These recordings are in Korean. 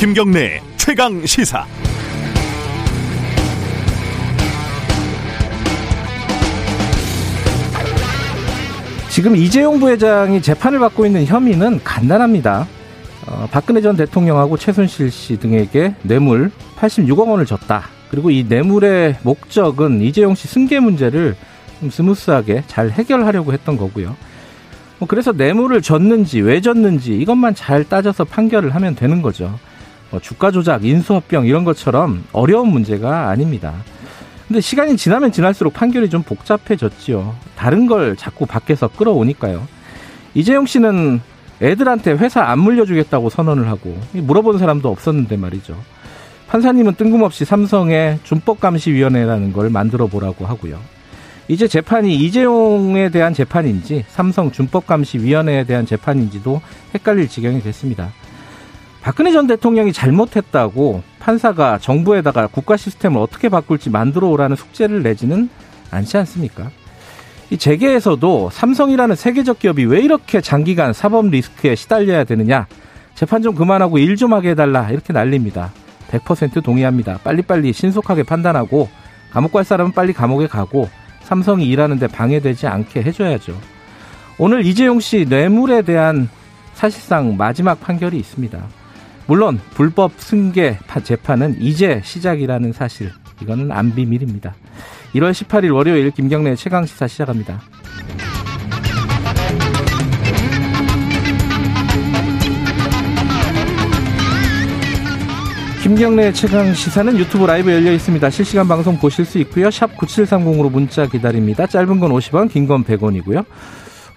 김경래 최강 시사. 지금 이재용 부회장이 재판을 받고 있는 혐의는 간단합니다. 어, 박근혜 전 대통령하고 최순실 씨 등에게 뇌물 86억 원을 줬다. 그리고 이 뇌물의 목적은 이재용 씨 승계 문제를 좀 스무스하게 잘 해결하려고 했던 거고요. 뭐 그래서 뇌물을 줬는지 왜 줬는지 이것만 잘 따져서 판결을 하면 되는 거죠. 뭐 주가 조작, 인수합병 이런 것처럼 어려운 문제가 아닙니다. 근데 시간이 지나면 지날수록 판결이 좀 복잡해졌지요. 다른 걸 자꾸 밖에서 끌어오니까요. 이재용 씨는 애들한테 회사 안 물려주겠다고 선언을 하고 물어본 사람도 없었는데 말이죠. 판사님은 뜬금없이 삼성의 준법감시위원회라는 걸 만들어 보라고 하고요. 이제 재판이 이재용에 대한 재판인지 삼성 준법감시위원회에 대한 재판인지도 헷갈릴 지경이 됐습니다. 박근혜 전 대통령이 잘못했다고 판사가 정부에다가 국가 시스템을 어떻게 바꿀지 만들어 오라는 숙제를 내지는 않지 않습니까? 이 재계에서도 삼성이라는 세계적 기업이 왜 이렇게 장기간 사법 리스크에 시달려야 되느냐? 재판 좀 그만하고 일 좀 하게 해달라. 이렇게 난립니다. 100% 동의합니다. 빨리빨리 신속하게 판단하고 감옥 갈 사람은 빨리 감옥에 가고 삼성이 일하는데 방해되지 않게 해줘야죠. 오늘 이재용 씨 뇌물에 대한 사실상 마지막 판결이 있습니다. 물론 불법 승계 재판은 이제 시작이라는 사실 이거는 안 비밀입니다. 1월 18일 월요일 김경래 최강 시사 시작합니다. 김경래 최강 시사는 유튜브 라이브 열려 있습니다. 실시간 방송 보실 수 있고요. 샵 9730으로 문자 기다립니다. 짧은 건 50원, 긴 건 100원이고요.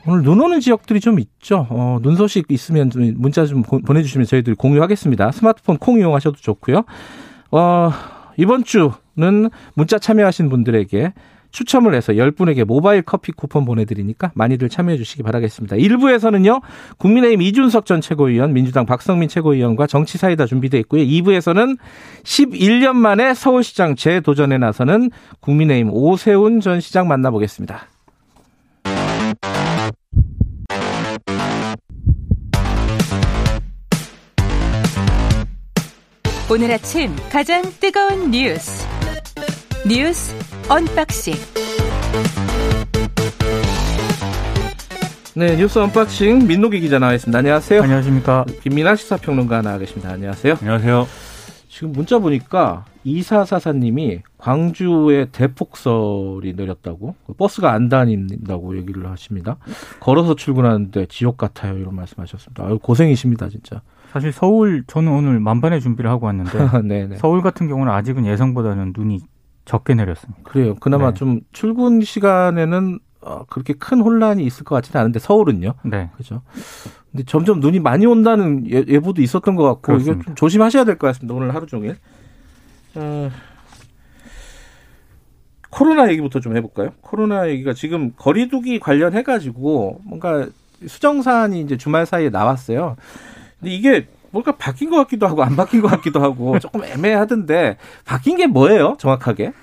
오늘 눈 오는 지역들이 좀 있죠. 어, 눈 소식 있으면 좀 문자 좀 보내주시면 저희들이 공유하겠습니다. 스마트폰 콩 이용하셔도 좋고요. 어, 이번 주는 문자 참여하신 분들에게 추첨을 해서 10분에게 모바일 커피 쿠폰 보내드리니까 많이들 참여해 주시기 바라겠습니다. 1부에서는요, 국민의힘 이준석 전 최고위원, 민주당 박성민 최고위원과 정치사이다 준비되어 있고요. 2부에서는 11년 만에 서울시장 재도전에 나서는 국민의힘 오세훈 전 시장 만나보겠습니다. 오늘 아침 가장 뜨거운 뉴스 뉴스 언박싱 네 뉴스 unboxing 민노기 기자 나와 있습니다. 안녕하세요. 안녕하십니까. 김민아 시사평론가 나와 계십니다. 안녕하세요. 안녕하세요. 지금 문자 보니까 이사사사님이 광주에 대폭설이 내렸다고 버스가 안 다닌다고 얘기를 하십니다. 걸어서 출근하는데 지옥 같아요 이런 말씀하셨습니다. 아유, 고생이십니다 진짜. 사실 서울 저는 오늘 만반의 준비를 하고 왔는데 서울 같은 경우는 아직은 예상보다는 눈이 적게 내렸습니다. 그래요. 그나마 네. 좀 출근 시간에는 어, 그렇게 큰 혼란이 있을 것 같지는 않은데 서울은요. 네. 그죠. 근데 점점 눈이 많이 온다는 예, 예보도 있었던 것 같고 이거 좀 조심하셔야 될 것 같습니다. 오늘 하루 종일. 자, 코로나 얘기부터 좀 해볼까요? 코로나 얘기가 지금 거리두기 관련해 가지고 뭔가 수정 사안이 이제 주말 사이에 나왔어요. 근데 이게 뭔가 바뀐 것 같기도 하고 안 바뀐 것 같기도 하고 조금 애매하던데 바뀐 게 뭐예요? 정확하게?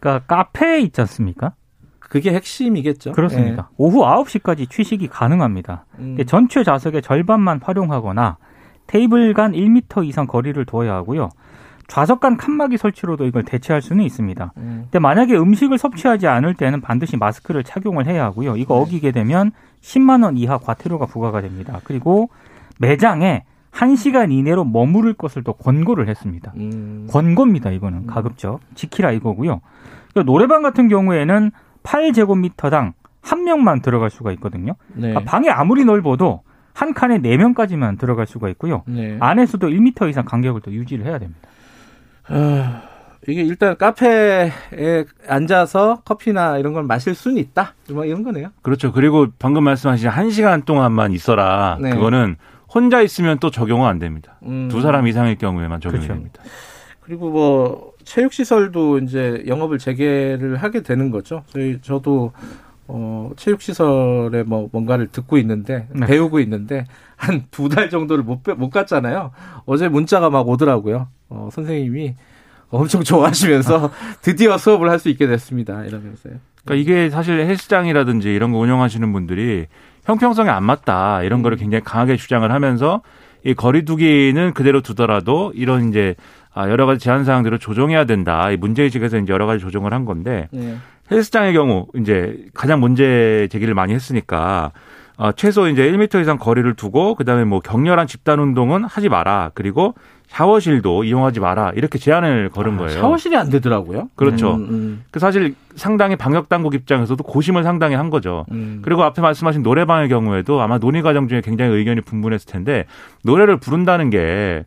그러니까 카페 있지 않습니까? 그게 핵심이겠죠. 그렇습니다. 네. 오후 9시까지 취식이 가능합니다. 음. 전체 좌석의 절반만 활용하거나 테이블 간 1m 이상 거리를 두어야 하고요. 좌석 간 칸막이 설치로도 이걸 대체할 수는 있습니다. 음. 근데 만약에 음식을 섭취하지 않을 때는 반드시 마스크를 착용을 해야 하고요. 이거 네. 어기게 되면 10만 원 이하 과태료가 부과가 됩니다. 그리고 매장에 1시간 이내로 머무를 것을 더 권고를 했습니다. 음. 권고입니다, 이거는. 음. 가급적. 지키라 이거고요. 그러니까 노래방 같은 경우에는 8제곱미터당 한 명만 들어갈 수가 있거든요. 네. 그러니까 방이 아무리 넓어도 한 칸에 4명까지만 들어갈 수가 있고요. 네. 안에서도 1미터 이상 간격을 더 유지를 해야 됩니다. 아, 이게 일단 카페에 앉아서 커피나 이런 걸 마실 수는 있다. 뭐 이런 거네요. 그렇죠. 그리고 방금 말씀하신 1시간 동안만 있어라. 네. 그거는 혼자 있으면 또 적용은 안 됩니다. 음. 두 사람 이상일 경우에만 적용이 그렇죠. 됩니다. 그리고 뭐 체육 시설도 이제 영업을 재개를 하게 되는 거죠. 저희 저도 어 체육 시설에 뭐 뭔가를 듣고 있는데 네. 배우고 있는데 한 두 달 정도를 못 못 갔잖아요. 어제 문자가 막 오더라고요. 어 선생님이 엄청 좋아하시면서 드디어 수업을 할 수 있게 됐습니다. 이러면서요. 그러니까 이게 사실 헬스장이라든지 이런 거 운영하시는 분들이 형평성에 안 맞다 이런 거를 음. 굉장히 강하게 주장을 하면서 이 거리두기는 그대로 두더라도 이런 이제 아, 여러 가지 제한 사항들을 조정해야 된다. 이 문제의식에서 이제 여러 가지 조정을 한 건데 네. 헬스장의 경우 이제 가장 문제 제기를 많이 했으니까 어, 최소 이제 1미터 이상 거리를 두고 그다음에 뭐 격렬한 집단 운동은 하지 마라. 그리고 샤워실도 이용하지 마라 이렇게 제안을 걸은 아, 거예요. 샤워실이 안 되더라고요. 그렇죠. 음, 음. 그 사실 상당히 방역 당국 입장에서도 고심을 상당히 한 거죠. 음. 그리고 앞에 말씀하신 노래방의 경우에도 아마 논의 과정 중에 굉장히 의견이 분분했을 텐데 노래를 부른다는 게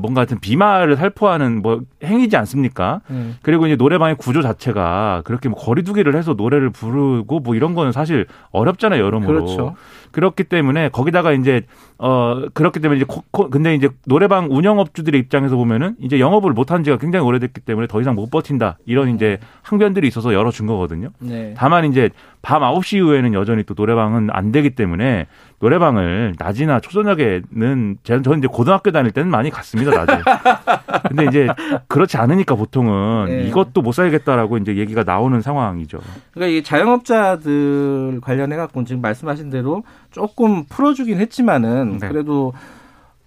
뭔가 같은 비말을 살포하는 뭐 행위지 않습니까? 음. 그리고 이제 노래방의 구조 자체가 그렇게 뭐 거리두기를 해서 노래를 부르고 뭐 이런 거는 사실 어렵잖아요 여러모로. 그렇죠. 그렇기 때문에 거기다가 이제 어 그렇기 때문에 이제 코, 코, 근데 이제 노래방 운영업주들의 입장에서 보면은 이제 영업을 못한 지가 굉장히 오래됐기 때문에 더 이상 못 버틴다 이런 이제 항변들이 있어서 열어준 거거든요. 네. 다만 이제 밤 9시 이후에는 여전히 또 노래방은 안 되기 때문에 노래방을 낮이나 초저녁에는 저는 이제 고등학교 다닐 때는 많이 갔 습니다 낮에. 근데 이제 그렇지 않으니까 보통은 네. 이것도 못 살겠다라고 이제 얘기가 나오는 상황이죠. 그러니까 이 자영업자들 관련해 갖고 지금 말씀하신 대로 조금 풀어주긴 했지만은 네. 그래도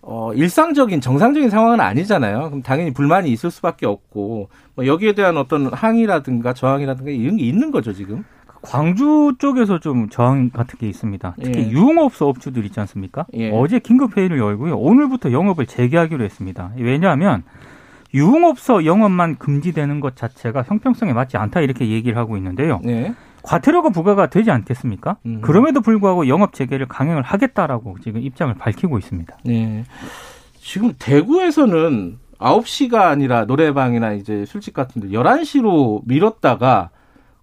어, 일상적인 정상적인 상황은 아니잖아요. 그럼 당연히 불만이 있을 수밖에 없고 뭐 여기에 대한 어떤 항의라든가 저항이라든가 이런 게 있는 거죠 지금. 광주 쪽에서 좀 저항 같은 게 있습니다. 특히 예. 유흥업소 업주들 있지 않습니까? 예. 어제 긴급 회의를 열고요. 오늘부터 영업을 재개하기로 했습니다. 왜냐하면 유흥업소 영업만 금지되는 것 자체가 형평성에 맞지 않다 이렇게 얘기를 하고 있는데요. 예. 과태료가 부과가 되지 않겠습니까? 음. 그럼에도 불구하고 영업 재개를 강행을 하겠다라고 지금 입장을 밝히고 있습니다. 네. 지금 대구에서는 9시가 아니라 노래방이나 이제 술집 같은 데 11시로 미뤘다가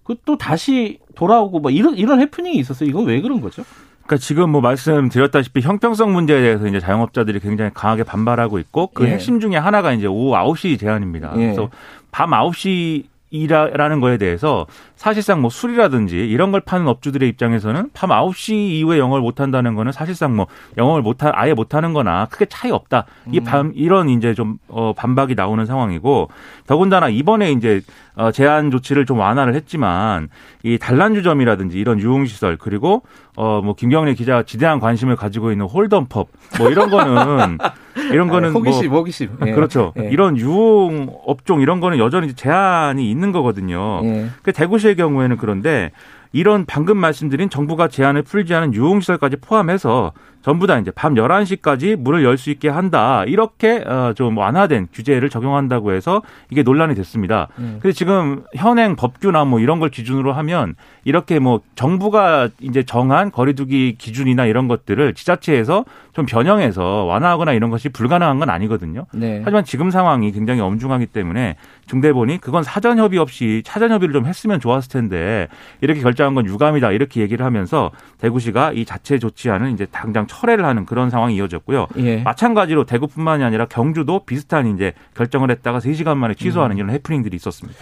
그 또 다시 돌아오고 뭐 이런 이런 해프닝이 있었어요. 이건 왜 그런 거죠? 그러니까 지금 뭐 말씀드렸다시피 형평성 문제에 대해서 이제 자영업자들이 굉장히 강하게 반발하고 있고 그 예. 핵심 중에 하나가 이제 오후 9시 제한입니다. 예. 그래서 밤 9시 이라는 거에 대해서 사실상 뭐 술이라든지 이런 걸 파는 업주들의 입장에서는 밤 9시 이후에 영업을 못 한다는 거는 사실상 뭐 영업을 못 하, 아예 못 하는 거나 크게 차이 없다. 이밤 음. 이런 이제 좀 어, 반박이 나오는 상황이고 더군다나 이번에 이제 어, 제한 조치를 좀 완화를 했지만 이 단란주점이라든지 이런 유흥시설 그리고 어 뭐 김경래 기자가 지대한 관심을 가지고 있는 홀덤펍 뭐 이런 거는 이런 아, 거는 호기심, 뭐 호기심. 예. 그렇죠. 예. 이런 유흥 업종 이런 거는 여전히 제한이 있는 거거든요. 예. 그 대구시의 경우에는 그런데 이런 방금 말씀드린 정부가 제한을 풀지 않은 유흥시설까지 포함해서 전부 다 이제 밤 11시까지 문을 열 수 있게 한다. 이렇게 어, 좀 완화된 규제를 적용한다고 해서 이게 논란이 됐습니다. 음. 근데 지금 현행 법규나 뭐 이런 걸 기준으로 하면 이렇게 뭐 정부가 이제 정한 거리두기 기준이나 이런 것들을 지자체에서 좀 변형해서 완화하거나 이런 것이 불가능한 건 아니거든요. 네. 하지만 지금 상황이 굉장히 엄중하기 때문에 중대본이 그건 사전 협의 없이 사전 협의를 좀 했으면 좋았을 텐데 이렇게 결정한 건 유감이다 이렇게 얘기를 하면서 대구시가 이 자체 조치하는 이제 당장 철회를 하는 그런 상황이 이어졌고요. 예. 마찬가지로 대구뿐만이 아니라 경주도 비슷한 이제 결정을 했다가 3시간 만에 취소하는 음. 이런 해프닝들이 있었습니다.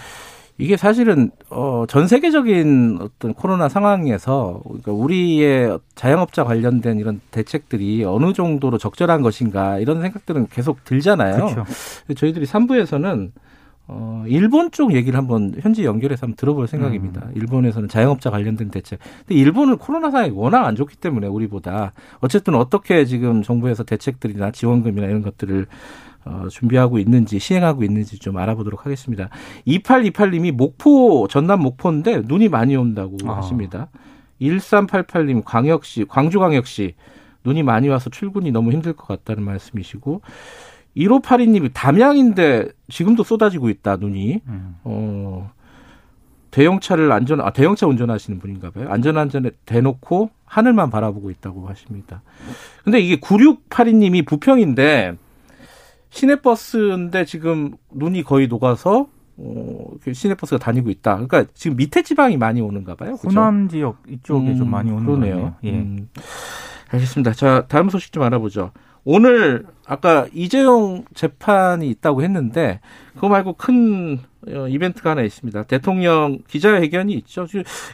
이게 사실은 어, 전 세계적인 어떤 코로나 상황에서 그러니까 우리의 자영업자 관련된 이런 대책들이 어느 정도로 적절한 것인가 이런 생각들은 계속 들잖아요. 그렇죠. 저희들이 3부에서는 어, 일본 쪽 얘기를 한번 현지 연결해서 한번 들어볼 생각입니다. 음. 일본에서는 자영업자 관련된 대책. 근데 일본은 코로나 상황이 워낙 안 좋기 때문에 우리보다 어쨌든 어떻게 지금 정부에서 대책들이나 지원금이나 이런 것들을 어, 준비하고 있는지 시행하고 있는지 좀 알아보도록 하겠습니다. 2828님이 목포 전남 목포인데 눈이 많이 온다고 아. 하십니다. 1388님 광역시 광주광역시 눈이 많이 와서 출근이 너무 힘들 것 같다는 말씀이시고 1582님이 담양인데 지금도 쏟아지고 있다 눈이. 음. 어. 대형차를 안전 아 대형차 운전하시는 분인가 봐요. 안전안전에 대놓고 하늘만 바라보고 있다고 하십니다. 근데 이게 9682님이 부평인데 시내버스인데 지금 눈이 거의 녹아서 어, 그 시내버스가 다니고 있다. 그러니까 지금 밑에 지방이 많이 오는가 봐요. 그렇죠? 호남 지역 이쪽에 음, 좀 많이 오는 거네요. 예. 음, 알겠습니다. 자, 다음 소식 좀 알아보죠. 오늘 아까 이재용 재판이 있다고 했는데 그거 말고 큰 어, 이벤트가 하나 있습니다. 대통령 기자회견이 있죠.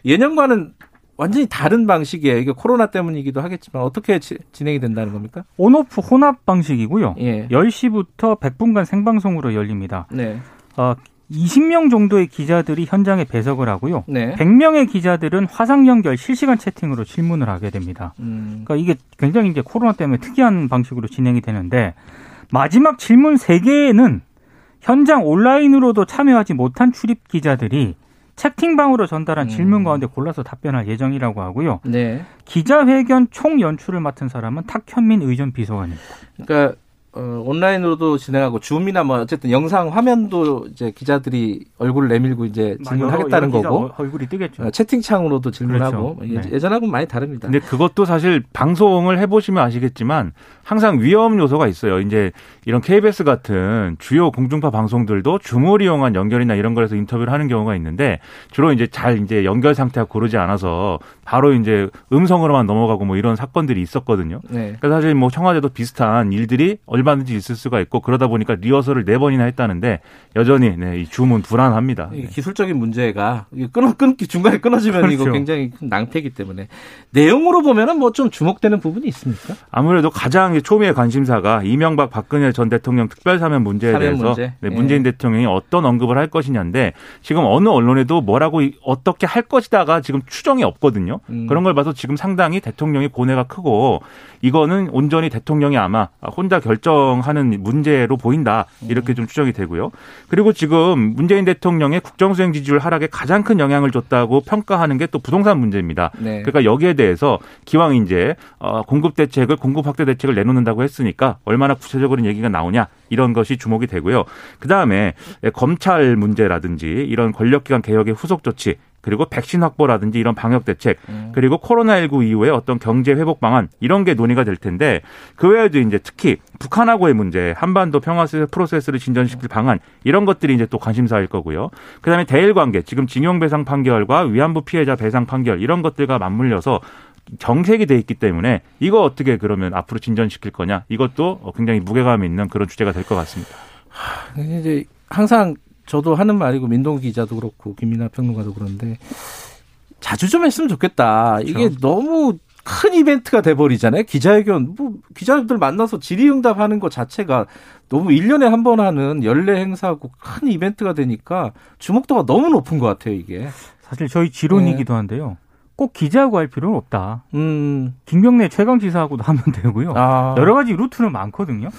예년과는 완전히 다른 방식이에요. 이게 코로나 때문이기도 하겠지만 어떻게 지, 진행이 된다는 겁니까? 온오프 혼합 방식이고요. 예. 10시부터 100분간 생방송으로 열립니다. 네. 어, 20명 정도의 기자들이 현장에 배석을 하고요. 네. 100명의 기자들은 화상 연결 실시간 채팅으로 질문을 하게 됩니다. 음. 그러니까 이게 굉장히 이제 코로나 때문에 특이한 방식으로 진행이 되는데 마지막 질문 3개는 현장 온라인으로도 참여하지 못한 출입 기자들이 채팅방으로 전달한 음. 질문 가운데 골라서 답변할 예정이라고 하고요. 네. 기자회견 총 연출을 맡은 사람은 탁현민 의전 비서관입니다. 그러니까 어, 온라인으로도 진행하고 줌이나 뭐 어쨌든 영상 화면도 이제 기자들이 얼굴을 내밀고 이제 질문하겠다는 거고 얼굴이 뜨겠죠. 어, 채팅창으로도 질문하고 그렇죠. 예- 네. 예전하고는 많이 다릅니다. 근데 그것도 사실 방송을 해보시면 아시겠지만 항상 위험 요소가 있어요. 이제 이런 KBS 같은 주요 공중파 방송들도 줌을 이용한 연결이나 이런 거에서 인터뷰를 하는 경우가 있는데 주로 이제 잘 이제 연결 상태가 고르지 않아서 바로 이제 음성으로만 넘어가고 뭐 이런 사건들이 있었거든요. 네. 그래서 사실 뭐 청와대도 비슷한 일들이 얼마 든지 있을 수가 있고 그러다 보니까 리허설을 네 번이나 했다는데 여전히 네, 이 줌은 불안합니다. 이게 기술적인 문제가 끊어 끊기 중간에 끊어지면 이거 그렇죠. 굉장히 큰 낭패이기 때문에 내용으로 보면은 뭐 좀 주목되는 부분이 있습니까? 아무래도 가장 초미의 관심사가 이명박 박근혜 전 대통령 특별사면 문제에 대해서 문제. 네, 예. 문재인 대통령이 어떤 언급을 할 것이냐인데 지금 어느 언론에도 뭐라고 이- 어떻게 할 것이다가 지금 추정이 없거든요. 음. 그런 걸 봐서 지금 상당히 대통령이 고뇌가 크고 이거는 온전히 대통령이 아마 혼자 결정 하는 문제로 보인다 이렇게 좀 추정이 되고요. 그리고 지금 문재인 대통령의 국정수행 지지율 하락에 가장 큰 영향을 줬다고 평가하는 게 또 부동산 문제입니다. 네. 그러니까 여기에 대해서 기왕 이제 어, 공급 대책을 공급 확대 대책을 내놓는다고 했으니까 얼마나 구체적으로 얘기가 나오냐 이런 것이 주목이 되고요. 그 다음에 검찰 문제라든지 이런 권력기관 개혁의 후속 조치 그리고 백신 확보라든지 이런 방역 대책 그리고 코로나19 이후에 어떤 경제 회복 방안 이런 게 논의가 될 텐데 그 외에도 이제 특히 북한하고의 문제 한반도 평화 프로세스를 진전시킬 방안 이런 것들이 이제 또 관심사일 거고요. 그다음에 대일 관계 지금 징용 배상 판결과 위안부 피해자 배상 판결 이런 것들과 맞물려서 정색이 돼 있기 때문에 이거 어떻게 그러면 앞으로 진전시킬 거냐 이것도 굉장히 무게감 있는 그런 주제가 될 것 같습니다. 이제 항상 저도 하는 말이고 민동 기자도 그렇고 김민아 평론가도 그런데 자주 좀 했으면 좋겠다. 이게 너무 큰 이벤트가 돼버리잖아요. 기자회견, 뭐, 기자들 만나서 질의응답 하는 것 자체가 너무 1년에 한 번 하는 연례 행사고 큰 이벤트가 되니까 주목도가 너무 높은 것 같아요, 이게. 사실 저희 지론이기도 한데요. 꼭 기자하고 할 필요는 없다. 음, 김경래 최강 지사하고도 하면 되고요. 아, 여러 가지 루트는 많거든요.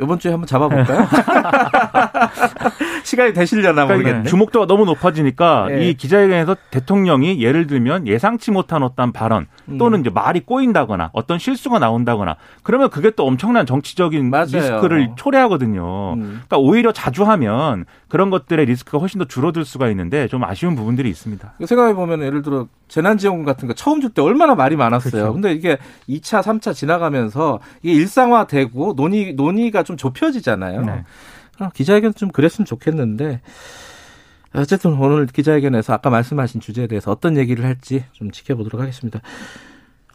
이번 주에 한번 잡아볼까요? 시간이 되시려나 그러니까 모르겠네. 주목도가 너무 높아지니까 예. 이 기자회견에서 대통령이 예를 들면 예상치 못한 어떤 발언 음. 또는 이제 말이 꼬인다거나 어떤 실수가 나온다거나 그러면 그게 또 엄청난 정치적인 맞아요. 리스크를 초래하거든요. 음. 그러니까 오히려 자주 하면 그런 것들의 리스크가 훨씬 더 줄어들 수가 있는데 좀 아쉬운 부분들이 있습니다. 생각해 보면 예를 들어 재난지원금 같은 거 처음 줄 때 얼마나 말이 많았어요. 그렇죠. 근데 이게 2차, 3차 지나가면서 이게 일상화되고 논의 논의가 좀 좁혀지잖아요. 네. 아, 기자회견 좀 그랬으면 좋겠는데 어쨌든 오늘 기자회견에서 아까 말씀하신 주제에 대해서 어떤 얘기를 할지 좀 지켜보도록 하겠습니다.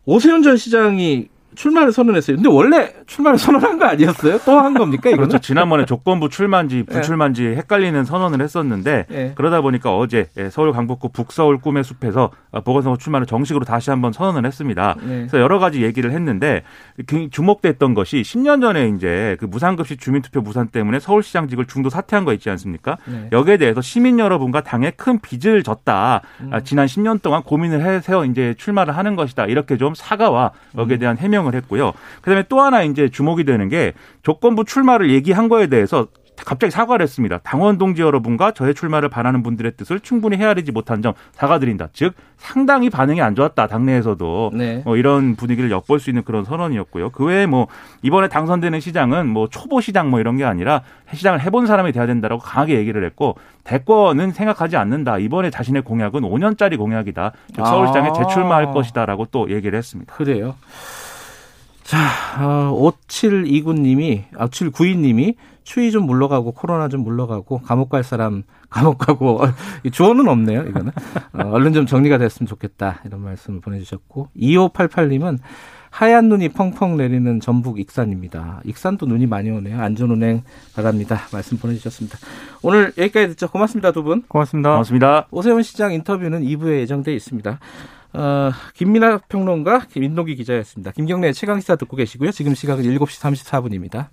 오세훈 전 시장이 출마를 선언했어요. 근데 원래 출마를 선언한 거 아니었어요? 또 한 겁니까 이거는? 그렇죠. 지난번에 조건부 출마인지 네. 불출마인지 헷갈리는 선언을 했었는데 예. 그러다 보니까 어제 예, 서울 강북구 북서울 꿈의 숲에서 어, 보궐선거 출마를 정식으로 다시 한번 선언을 했습니다. 네. 그래서 여러 가지 얘기를 했는데 굉장히 주목됐던 것이 10년 전에 이제 그 무상급식 주민투표 무산 때문에 서울시장직을 중도 사퇴한 거 있지 않습니까? 네. 여기에 대해서 시민 여러분과 당에 큰 빚을 졌다. 음. 아, 지난 10년 동안 고민을 해서 이제 출마를 하는 것이다. 이렇게 좀 사과와 여기에 음. 대한 해명 을 했고요. 그다음에 또 하나 이제 주목이 되는 게 조건부 출마를 얘기한 거에 대해서 갑자기 사과를 했습니다. 당원 동지 여러분과 저의 출마를 바라는 분들의 뜻을 충분히 헤아리지 못한 점 사과드린다. 즉 상당히 반응이 안 좋았다. 당내에서도 네. 뭐 이런 분위기를 엿볼 수 있는 그런 선언이었고요. 그 외에 뭐 이번에 당선되는 시장은 뭐 초보 시장 뭐 이런 게 아니라 시장을 해본 사람이 돼야 된다라고 강하게 얘기를 했고 대권은 생각하지 않는다. 이번에 자신의 공약은 5년짜리 공약이다. 즉 서울시장에 아. 재출마할 것이다라고 또 얘기를 했습니다. 그래요. 자, 어, 5729님이, 아, 5792님이 추위 좀 물러가고 코로나 좀 물러가고 감옥 갈 사람 감옥 가고 어, 이 주어는 없네요. 이거는 어, 얼른 좀 정리가 됐으면 좋겠다 이런 말씀을 보내주셨고 2588님은 하얀 눈이 펑펑 내리는 전북 익산입니다. 익산도 눈이 많이 오네요. 안전운행 바랍니다. 말씀 보내주셨습니다. 오늘 여기까지 듣죠. 고맙습니다 두 분. 고맙습니다. 고맙습니다. 오세훈 시장 인터뷰는 2부에 예정돼 있습니다. 어, 김민아 평론가, 김인동기 기자였습니다. 김경래 최강시사 듣고 계시고요. 지금 시각은 7시 34분입니다.